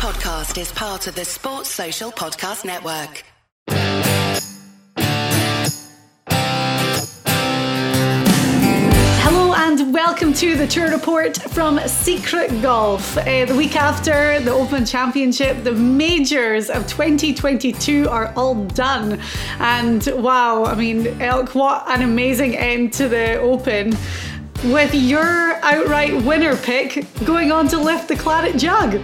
podcast is part of the Sports Social Podcast Network. Hello and welcome to the tour report from Secret Golf. Uh, the week after the Open Championship, the majors of 2022 are all done. And wow, I mean, Elk, what an amazing end to the Open with your outright winner pick going on to lift the Claret Jug.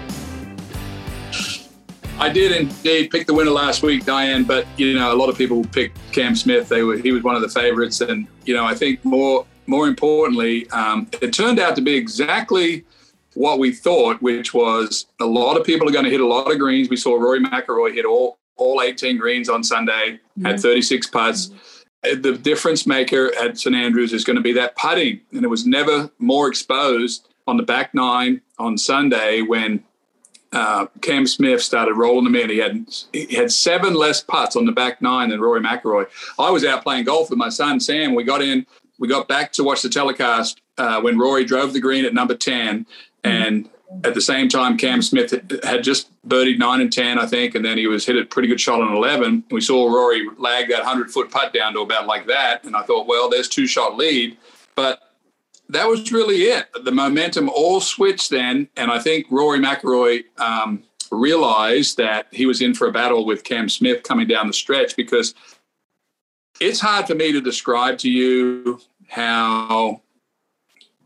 I did indeed pick the winner last week, Diane. But you know, a lot of people picked Cam Smith. They were he was one of the favourites, and you know, I think more more importantly, um, it turned out to be exactly what we thought, which was a lot of people are going to hit a lot of greens. We saw Rory McIlroy hit all all 18 greens on Sunday, mm-hmm. had 36 putts. Mm-hmm. The difference maker at St Andrews is going to be that putting, and it was never more exposed on the back nine on Sunday when uh, Cam Smith started rolling them in. He had he had seven less putts on the back nine than Rory McIlroy. I was out playing golf with my son Sam. We got in, we got back to watch the telecast uh, when Rory drove the green at number ten, and at the same time Cam Smith had just birdied nine and ten, I think, and then he was hit a pretty good shot on eleven. We saw Rory lag that hundred foot putt down to about like that, and I thought, well, there's two shot lead, but that was really it. The momentum all switched then, and I think Rory McIlroy um, realized that he was in for a battle with Cam Smith coming down the stretch because it's hard for me to describe to you how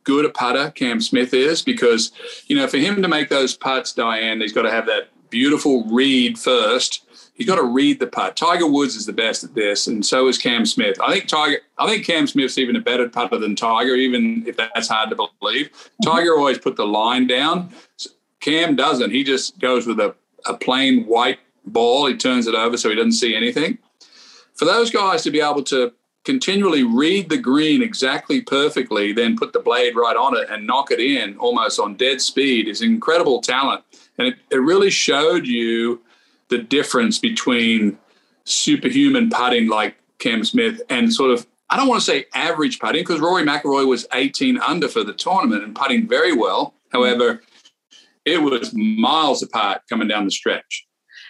good a putter Cam Smith is because you know for him to make those putts, Diane, he's got to have that beautiful read first you got to read the putt. Tiger Woods is the best at this, and so is Cam Smith. I think Tiger. I think Cam Smith's even a better putter than Tiger, even if that's hard to believe. Mm-hmm. Tiger always put the line down. Cam doesn't. He just goes with a, a plain white ball. He turns it over so he doesn't see anything. For those guys to be able to continually read the green exactly perfectly, then put the blade right on it and knock it in almost on dead speed is incredible talent. And it, it really showed you the difference between superhuman putting like Cam Smith and sort of I don't want to say average putting because Rory McIlroy was 18 under for the tournament and putting very well. However, it was miles apart coming down the stretch.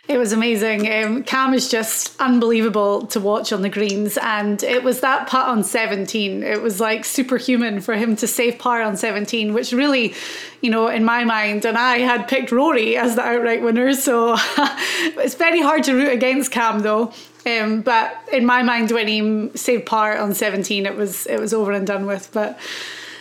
It was amazing. Um, Cam is just unbelievable to watch on the greens, and it was that putt on 17. It was like superhuman for him to save par on 17, which really, you know, in my mind, and I had picked Rory as the outright winner, so it's very hard to root against Cam though. Um, but in my mind, when he saved par on 17, it was it was over and done with. But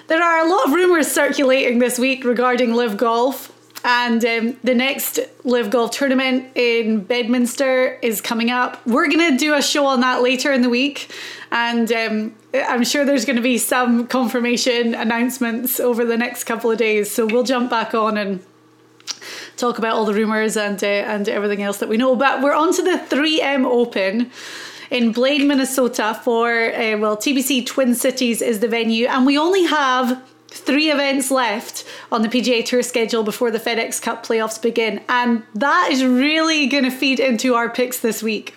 there are a lot of rumours circulating this week regarding LIV Golf. And um, the next LIV Golf tournament in Bedminster is coming up. We're going to do a show on that later in the week. And um, I'm sure there's going to be some confirmation announcements over the next couple of days. So we'll jump back on and talk about all the rumours and, uh, and everything else that we know. But we're on to the 3M Open in Blaine, Minnesota for, uh, well, TPC Twin Cities is the venue. And we only have three events left on the PGA Tour schedule before the FedEx Cup playoffs begin. And that is really going to feed into our picks this week.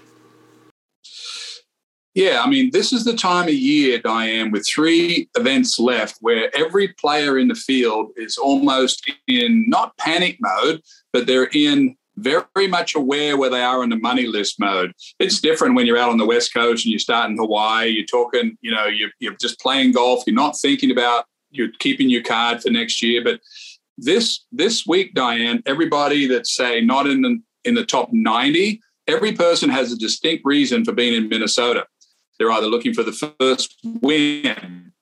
Yeah, I mean, this is the time of year, Diane, with three events left where every player in the field is almost in not panic mode, but they're in very much aware where they are in the money list mode. It's different when you're out on the West Coast and you start in Hawaii, you're talking, you know, you're, you're just playing golf, you're not thinking about you're keeping your card for next year. But this this week, Diane, everybody that's say not in the in the top 90, every person has a distinct reason for being in Minnesota. They're either looking for the first win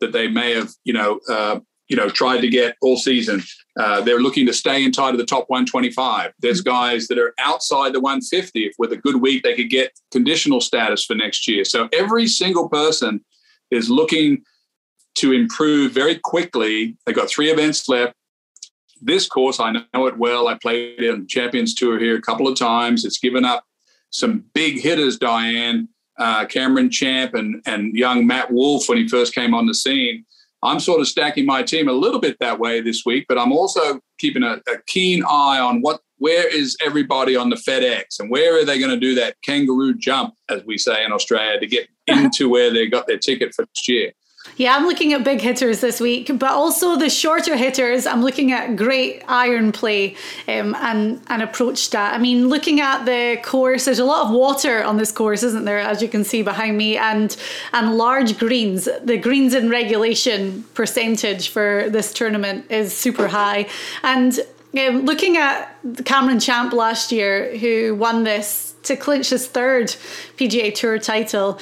that they may have, you know, uh, you know, tried to get all season. Uh, they're looking to stay inside of the top 125. There's guys that are outside the 150. If with a good week they could get conditional status for next year. So every single person is looking to improve very quickly. They've got three events left. This course, I know it well. I played it in Champions Tour here a couple of times. It's given up some big hitters, Diane, uh, Cameron Champ, and, and young Matt Wolff when he first came on the scene. I'm sort of stacking my team a little bit that way this week, but I'm also keeping a, a keen eye on what where is everybody on the FedEx and where are they going to do that kangaroo jump, as we say in Australia, to get into where they got their ticket for next year. Yeah, I'm looking at big hitters this week, but also the shorter hitters. I'm looking at great iron play um, and and approach stat. I mean, looking at the course, there's a lot of water on this course, isn't there? As you can see behind me, and and large greens. The greens in regulation percentage for this tournament is super high, and um, looking at Cameron Champ last year, who won this to clinch his third PGA Tour title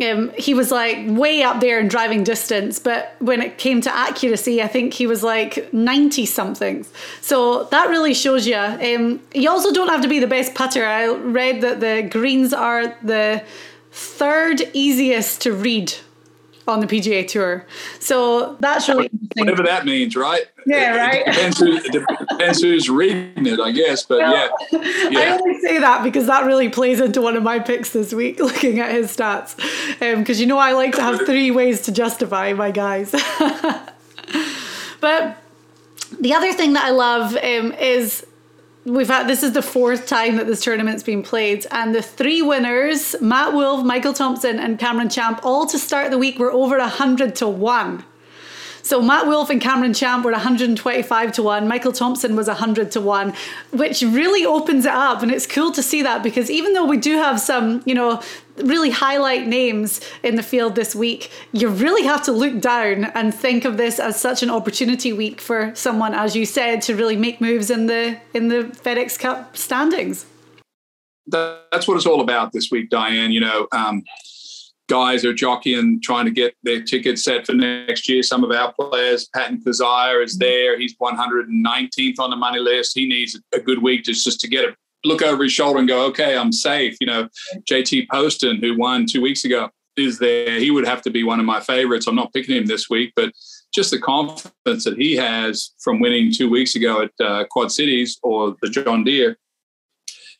um, he was like way up there in driving distance, but when it came to accuracy, I think he was like 90 something. So that really shows you. Um, you also don't have to be the best putter. I read that the greens are the third easiest to read on the PGA Tour. So that's really interesting. whatever that means, right? Yeah, right. It depends, who, it depends who's reading it, I guess. But yeah, yeah, I only say that because that really plays into one of my picks this week, looking at his stats. Because um, you know I like to have three ways to justify my guys. but the other thing that I love um, is we've had this is the fourth time that this tournament's been played and the three winners matt wolff michael thompson and cameron champ all to start the week were over 100 to 1 so Matt Wolff and Cameron Champ were 125 to 1. Michael Thompson was 100 to 1, which really opens it up. And it's cool to see that because even though we do have some, you know, really highlight names in the field this week, you really have to look down and think of this as such an opportunity week for someone, as you said, to really make moves in the in the FedEx Cup standings. That's what it's all about this week, Diane. You know, um, guys are jockeying, trying to get their tickets set for next year. Some of our players, Patton Kizzire is there. He's 119th on the money list. He needs a good week just, just to get a look over his shoulder and go, okay, I'm safe. You know, JT Poston, who won two weeks ago, is there. He would have to be one of my favorites. I'm not picking him this week, but just the confidence that he has from winning two weeks ago at uh, Quad Cities or the John Deere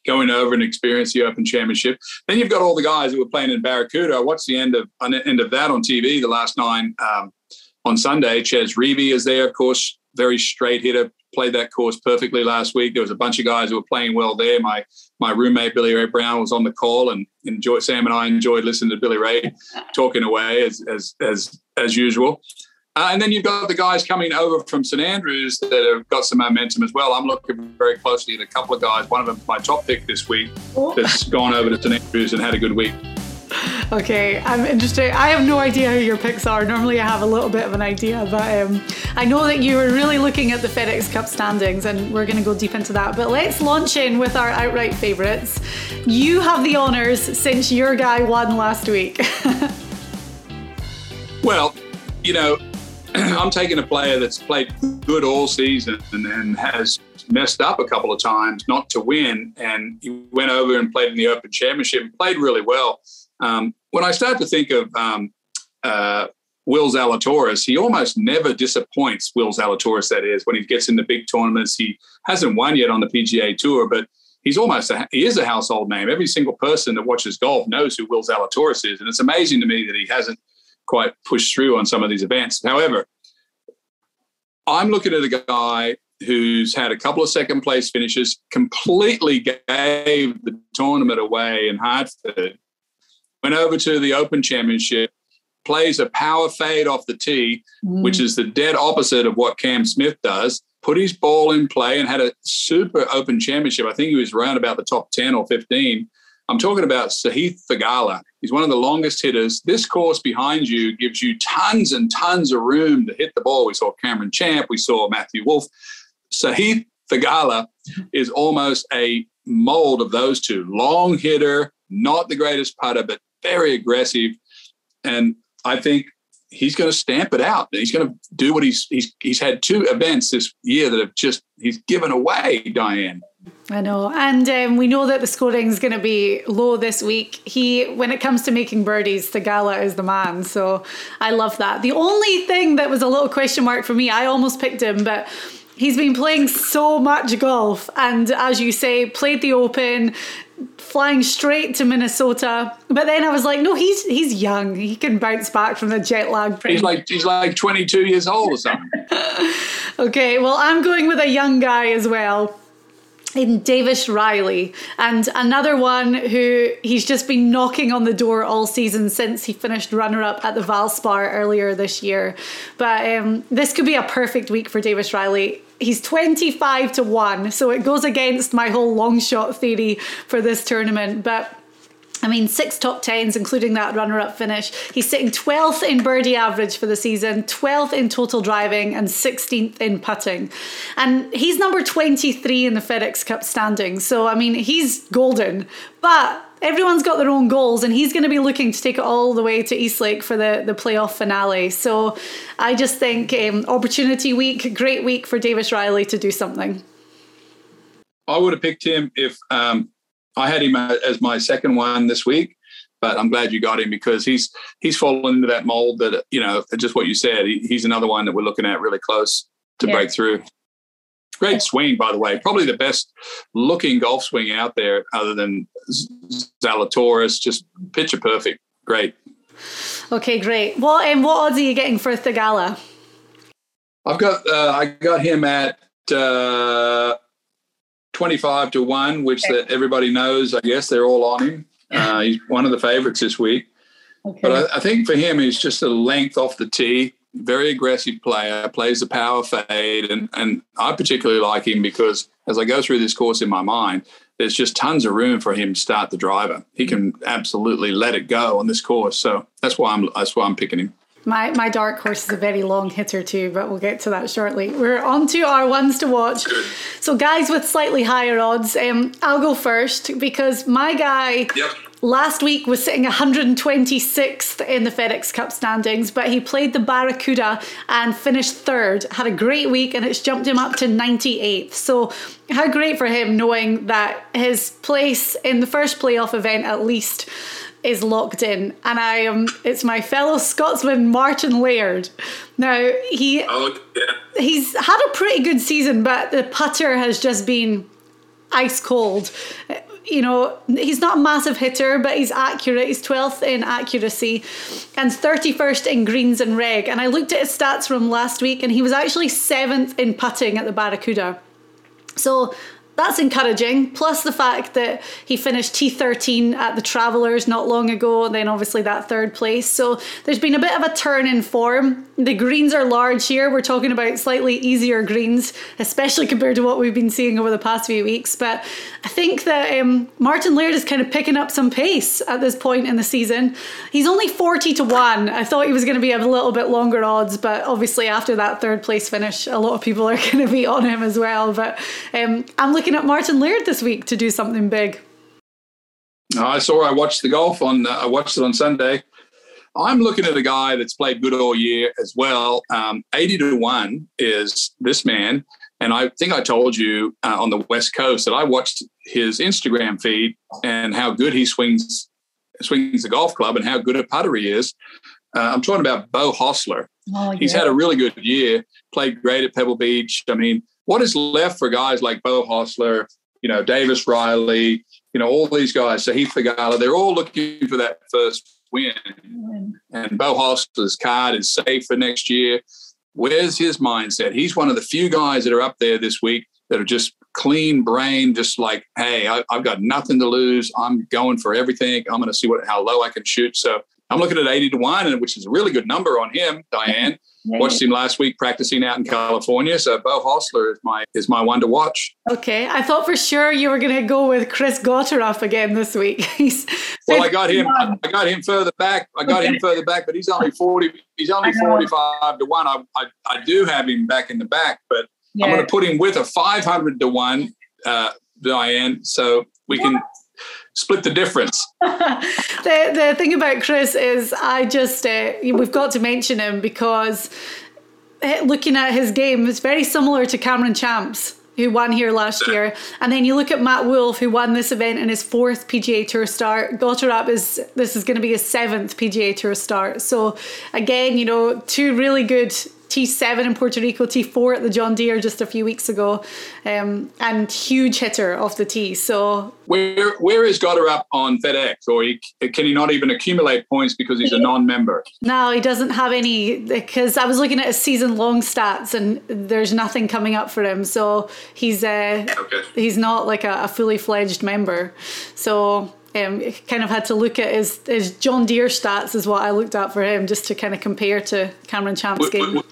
going over and experience the Open Championship. Then you've got all the guys that were playing in Barracuda. What's the end of end of that on TV? The last nine um, on Sunday. Chez Reavie is there, of course, very straight hitter. Played that course perfectly last week. There was a bunch of guys who were playing well there. My my roommate Billy Ray Brown was on the call, and enjoy Sam and I enjoyed listening to Billy Ray talking away as as as as usual. Uh, and then you've got the guys coming over from St Andrews that have got some momentum as well. I'm looking very closely at a couple of guys. One of them, my top pick this week, oh. that's gone over to St Andrews and had a good week. Okay, I'm interested. I have no idea who your picks are. Normally, I have a little bit of an idea, but um, I know that you were really looking at the FedEx Cup standings, and we're going to go deep into that. But let's launch in with our outright favourites. You have the honours since your guy won last week. well, you know, I'm taking a player that's played good all season and, has messed up a couple of times not to win. And he went over and played in the Open Championship and played really well. Um, when I start to think of um, uh, Will Zalatoris, he almost never disappoints. Will Zalatoris, that is, when he gets in the big tournaments. He hasn't won yet on the PGA Tour, but he's almost a, he is a household name. Every single person that watches golf knows who Will Zalatoris is, and it's amazing to me that he hasn't quite push through on some of these events. However, I'm looking at a guy who's had a couple of second place finishes, completely gave the tournament away in Hartford, went over to the Open Championship, plays a power fade off the tee, mm. which is the dead opposite of what Cam Smith does, put his ball in play and had a super Open Championship. I think he was around about the top 10 or 15 I'm talking about Sahith Theegala. He's one of the longest hitters. This course behind you gives you tons and tons of room to hit the ball. We saw Cameron Champ, we saw Matthew Wolff. Sahith Theegala is almost a mold of those two. Long hitter, not the greatest putter, but very aggressive. And I think he's going to stamp it out. He's going to do what he's he's he's had two events this year that have just he's given away, Diane. I know, and um, we know that the scoring is going to be low this week. He, when it comes to making birdies, Theegala is the man. So I love that. The only thing that was a little question mark for me, I almost picked him, but he's been playing so much golf, and as you say, played the Open, flying straight to Minnesota. But then I was like, no, he's he's young. He can bounce back from the jet lag. He's like he's like 22 years old or something. okay, well, I'm going with a young guy as well. in Davis Riley, and another one who he's just been knocking on the door all season since he finished runner up at the Valspar earlier this year. But um, this could be a perfect week for Davis Riley. He's 25 to 1, so it goes against my whole long shot theory for this tournament. But I mean, six top tens, including that runner up finish. He's sitting 12th in birdie average for the season, 12th in total driving, and 16th in putting. And he's number 23 in the FedEx Cup standings. So, I mean, he's golden. But everyone's got their own goals, and he's going to be looking to take it all the way to East Lake for the, the playoff finale. So, I just think um, opportunity week, great week for Davis Riley to do something. I would have picked him if um, I had him as my second one this week, but I'm glad you got him because he's he's fallen into that mold that you know just what you said. He, he's another one that we're looking at really close to yeah. break through. Great swing, by the way. Probably the best looking golf swing out there, other than Zalatoris. Just picture perfect. Great. Okay, great. What and what odds are you getting for Theegala? I've got uh, I got him at uh, 25 to 1, which okay. that everybody knows, I guess they're all on him. Uh, he's one of the favorites this week. Okay. But I, I, think for him, he's just a length off the tee, very aggressive player, plays the power fade. And, and I particularly like him because as I go through this course in my mind, there's just tons of room for him to start the driver. He can absolutely let it go on this course. So that's why I'm that's why I'm picking him. My, my dark horse is a very long hitter too, but we'll get to that shortly. We're on to our ones to watch. So, guys with slightly higher odds, um, I'll go first because my guy yep. Last week was sitting 126th in the FedEx Cup standings, but he played the Barracuda and finished third. Had a great week and it's jumped him up to 98th. So, how great for him knowing that his place in the first playoff event at least is locked in, and I am. It's my fellow Scotsman Martin Laird. Now he oh, yeah. he's had a pretty good season, but the putter has just been ice cold. You know, he's not a massive hitter, but he's accurate. He's 12th in accuracy and 31st in greens and reg. And I looked at his stats from last week, and he was actually seventh in putting at the Barracuda. So that's encouraging. Plus the fact that he finished T13 at the Travelers not long ago, and then obviously that third place. So there's been a bit of a turn in form. The greens are large here. We're talking about slightly easier greens, especially compared to what we've been seeing over the past few weeks. But I think that um, Martin Laird is kind of picking up some pace at this point in the season. He's only 40 to 1. I thought he was going to be a little bit longer odds, but obviously after that third place finish, a lot of people are going to be on him as well. But um, I'm looking looking at Martin Laird this week to do something big. I saw. I watched the golf on. Uh, I watched it on Sunday. I'm looking at a guy that's played good all year as well. Um, 80 to one is this man, and I think I told you uh, on the West Coast that I watched his Instagram feed and how good he swings swings the golf club and how good a putter he is. Uh, I'm talking about Beau Hossler. Oh, yeah. He's had a really good year. Played great at Pebble Beach. I mean, what is left for guys like Beau Hossler, you know, Davis Riley, you know, all these guys, Sahith Theegala, they're all looking for that first win. And Beau Hossler's card is safe for next year. Where's his mindset? He's one of the few guys that are up there this week that are just clean brain, just like, hey, I, have got nothing to lose. I'm going for everything. I'm going to see what how low I can shoot. So I'm looking at 80 to 1, which is a really good number on him, Diane. Watched him last week practicing out in California. So Beau Hossler is my is my one to watch. Okay, I thought for sure you were going to go with Chris Gotterup again this week. he's well, I got him. I got him further back. I got okay. him further back, but he's only forty. He's only forty five to one. I, I, I do have him back in the back, but yeah. I'm going to put him with a five hundred to one, uh, Diane, so we can split the difference. the the thing about Chris is I just uh, we've got to mention him because uh, looking at his game is very similar to Cameron Champs who won here last year. And then you look at Matt Wolff, who won this event in his fourth PGA Tour start. Gotterup is this is going to be his seventh PGA Tour start. So again, you know, two really good T7 in Puerto Rico, T4 at the John Deere just a few weeks ago, um, and huge hitter off the tee. So where where is Gotterup on FedEx, or he, can he not even accumulate points because he's a non-member? No, he doesn't have any. Because I was looking at his season-long stats, and there's nothing coming up for him. So he's uh, okay. he's not like a, a fully fledged member. So um, kind of had to look at his, his John Deere stats is what I looked at for him just to kind of compare to Cameron Champ's game.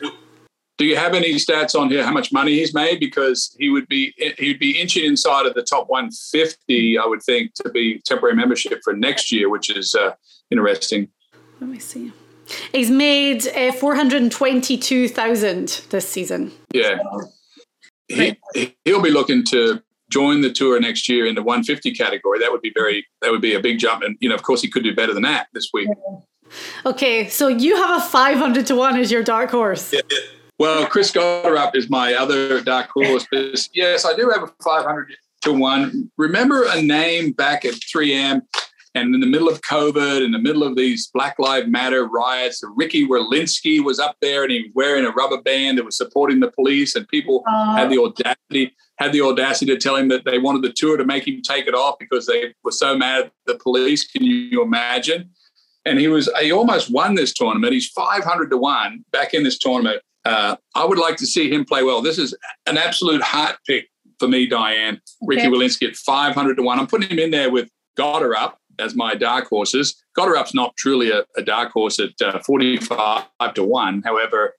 Do you have any stats on here how much money he's made? Because he would be he'd be inching inside of the top 150, I would think, to be temporary membership for next year, which is uh, interesting. Let me see. He's made uh, 422,000 this season. Yeah. He, he'll be looking to join the tour next year in the 150 category, that would be very that would be a big jump. And you know, of course, he could do better than that this week. Okay, so you have a 500 to one as your dark horse. Yeah, Well, Chris Gotterup is my other dark horse. yes, I do have a 500 to one. Remember a name back at 3M and in the middle of COVID, in the middle of these Black Lives Matter riots, Ricky Werlinski was up there and he was wearing a rubber band that was supporting the police, and people uh, had the audacity had the audacity to tell him that they wanted the tour to make him take it off because they were so mad at the police. Can you imagine? And he was he almost won this tournament. He's 500 to 1 back in this tournament. Uh, I would like to see him play well. This is an absolute heart pick for me, Diane. Okay. Ricky Werlinski at 500 to 1. I'm putting him in there with Gotterup as my dark horses. Gotterup's not truly a, a dark horse at uh, 45 to 1. However,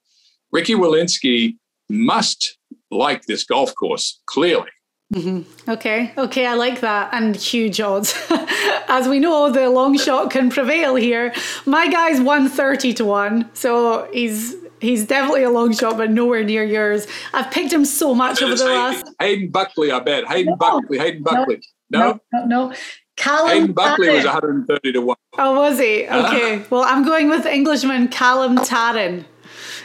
Ricky Werlinski must like this golf course, clearly. Mm-hmm. Okay, okay, I like that. And huge odds. As we know, the long shot can prevail here. My guy's 130 to 1, so he's he's definitely a long shot, but nowhere near yours. I've picked him so much over the Hayden, last. Hayden Buckley, I bet. Hayden no, Buckley, Hayden Buckley. No, no, no. no. Callum Hayden Buckley was 130 to 1. Oh, was he? Okay. well, I'm going with Englishman Callum Tarren.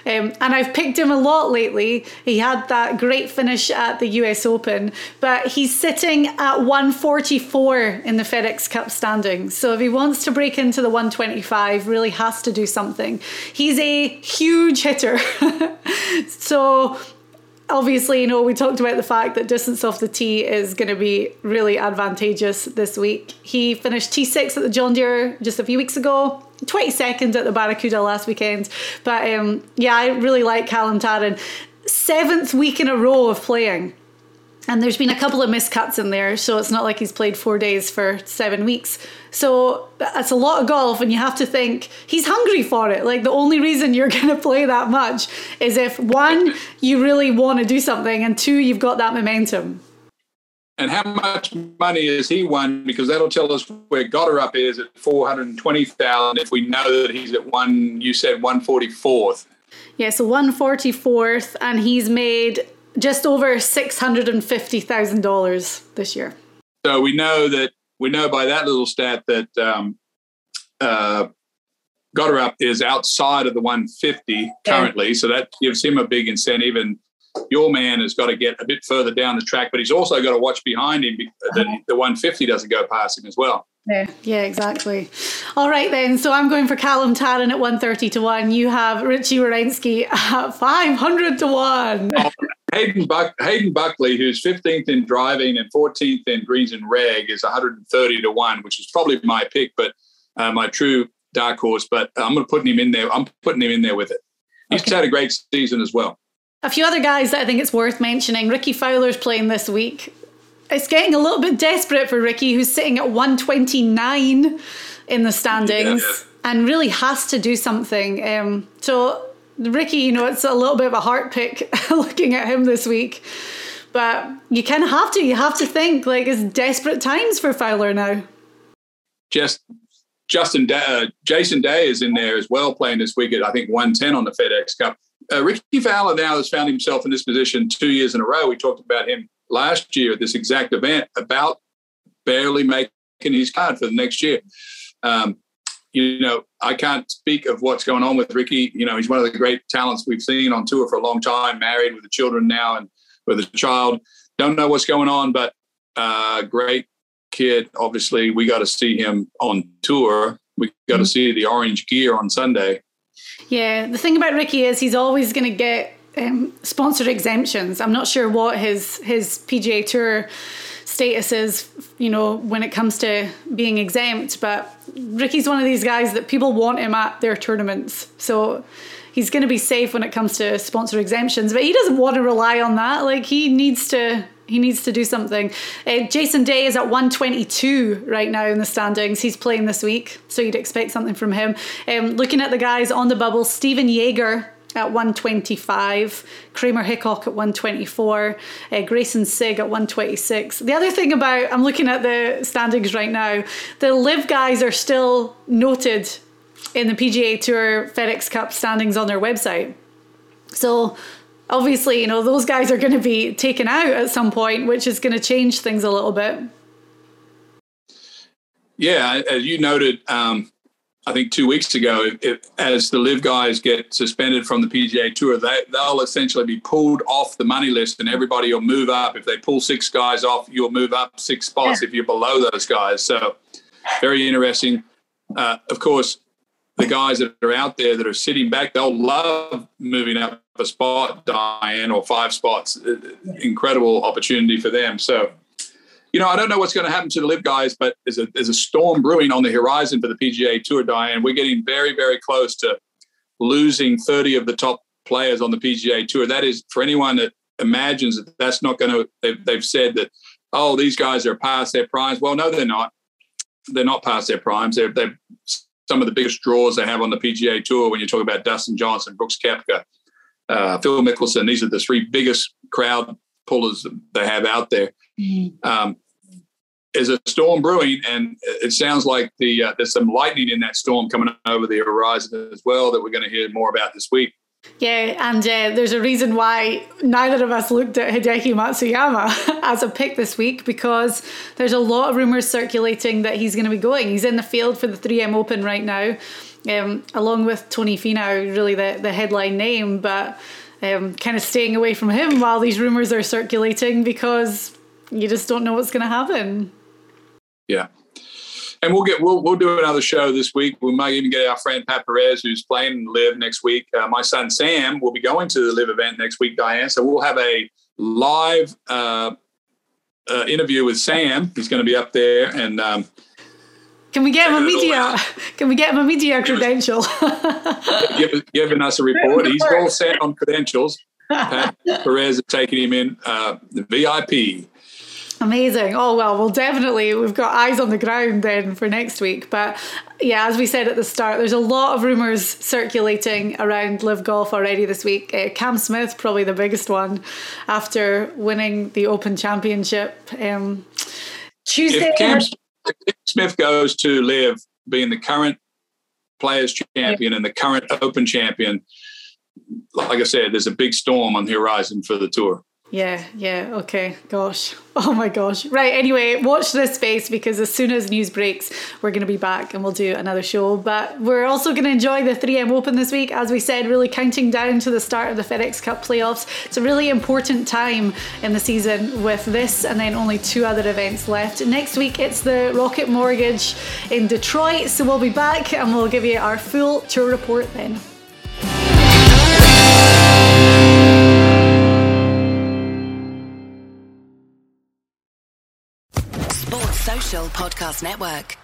Um, and I've picked him a lot lately. He had that great finish at the US Open, but he's sitting at 144 in the FedEx Cup standings. So if he wants to break into the 125, really has to do something. He's a huge hitter. so obviously, you know, we talked about the fact that distance off the tee is going to be really advantageous this week. He finished T6 at the John Deere just a few weeks ago. 22nd at the Barracuda last weekend. But um, yeah, I really like Callum Tarren. Seventh week in a row of playing. And there's been a couple of miscuts in there, so it's not like he's played four days for seven weeks. So that's a lot of golf, and you have to think he's hungry for it. Like the only reason you're going to play that much is if one, you really want to do something, and two, you've got that momentum and how much money has he won? Because that'll tell us where Gotterup is at four hundred and twenty thousand. If we know that he's at one, you said one forty fourth. Yeah, so one forty fourth, and he's made just over six hundred and fifty thousand dollars this year. So we know that we know by that little stat that um, uh, is outside of the 150 currently, yeah. so that gives him a big incentive. And your man has got to get a bit further down the track, but he's also got to watch behind him that the 150 doesn't go past him as well. Yeah, yeah, exactly. All right then. So I'm going for Callum Tarren at 130 to 1. You have Richy Werenski at 500 to 1. Oh, Hayden, Buck, Hayden Buckley, who's 15th in driving and 14th in greens and reg, is 130 to 1, which is probably my pick, but uh, my true dark horse. But I'm going to put him in there. I'm putting him in there with it. He's okay. had a great season as well. A few other guys that I think it's worth mentioning. Rickie Fowler's playing this week. It's getting a little bit desperate for Rickie, who's sitting at 129 in the standings yeah. and really has to do something. Um, so, Rickie, you know, it's a little bit of a heart pick looking at him this week. But you kind of have to. You have to think like it's desperate times for Fowler now. Just Justin, Day, uh, Jason Day is in there as well, playing this week at I think 110 on the FedEx Cup uh, Rickie Fowler now has found himself in this position two years in a row. We talked about him last year at this exact event about barely making his card for the next year. Um, you know, I can't speak of what's going on with Rickie. You know, he's one of the great talents we've seen on tour for a long time, married with the children now and with a child. Don't know what's going on, but uh, great kid. Obviously, we got to see him on tour. We got to mm-hmm. see the orange gear on Sunday. Yeah, the thing about Rickie is he's always going to get um, sponsor exemptions. I'm not sure what his his PGA Tour status is, you know, when it comes to being exempt. But Rickie's one of these guys that people want him at their tournaments, so he's going to be safe when it comes to sponsor exemptions. But he doesn't want to rely on that. Like he needs to he needs to do something. Uh, Jason Day is at 122 right now in the standings. He's playing this week, so you'd expect something from him. Um, looking at the guys on the bubble, Stephen Jaeger at 125, Kramer Hickok at 124, uh, Greyson Sigg at 126. The other thing about, I'm looking at the standings right now, the LIV guys are still noted in the PGA Tour FedEx Cup standings on their website. So obviously, you know, those guys are going to be taken out at some point, which is going to change things a little bit. Yeah, as you noted, um, I think two weeks ago, if, if, as the LIV guys get suspended from the PGA Tour, they, they'll essentially be pulled off the money list, and everybody will move up. If they pull six guys off, you'll move up six spots if you're below those guys. So, very interesting. Uh, of course, the guys that are out there that are sitting back, they'll love moving up a spot, Diane, or five spots. Uh, incredible opportunity for them. So, you know, I don't know what's going to happen to the LIV guys, but there's a, there's a storm brewing on the horizon for the PGA Tour, Diane. We're getting very, very close to losing 30 of the top players on the PGA Tour. That is, for anyone that imagines that that's not going to, they've, they've said that, oh, these guys are past their primes. Well, no, they're not. They're not past their primes. They're, they're some of the biggest draws they have on the PGA Tour when you talk about Dustin Johnson, Brooks Koepka, uh, Phil Mickelson. These are the three biggest crowd pullers they have out there. Um, is a storm brewing, and it sounds like the uh, there's some lightning in that storm coming over the horizon as well that we're going to hear more about this week. Yeah, and uh, there's a reason why neither of us looked at Hideki Matsuyama as a pick this week because there's a lot of rumors circulating that he's going to be going. He's in the field for the 3M Open right now, um, along with Tony Finau, really the, the headline name, but um, kind of staying away from him while these rumors are circulating because you just don't know what's going to happen. Yeah, and we'll get we'll we'll do another show this week. We might even get our friend Pat Perez, who's playing LIV next week. Uh, my son Sam will be going to the LIV event next week, Diane. So we'll have a live uh, uh, interview with Sam. He's going to be up there, and um, can we get him a media? Can we get him a media credential? give, giving us a report. He's all set on credentials. Pat Perez is taking him in uh, the VIP. Amazing. Oh, well, well, definitely. We've got eyes on the ground then for next week. But yeah, as we said at the start, there's a lot of rumours circulating around LIV Golf already this week. Uh, Cam Smith, probably the biggest one after winning the Open Championship. Um, Tuesday. If Cam, if Smith goes to LIV, being the current players champion yeah. and the current Open champion, like I said, there's a big storm on the horizon for the tour. Yeah, yeah, okay. Gosh. Oh my gosh. Right, anyway, watch this space because as soon as news breaks, we're going to be back and we'll do another show. But we're also going to enjoy the 3M Open this week. As we said, really counting down to the start of the FedEx Cup playoffs. It's a really important time in the season with this and then only two other events left. Next week, it's the Rocket Mortgage in Detroit. So we'll be back and we'll give you our full tour report then. Podcast Network.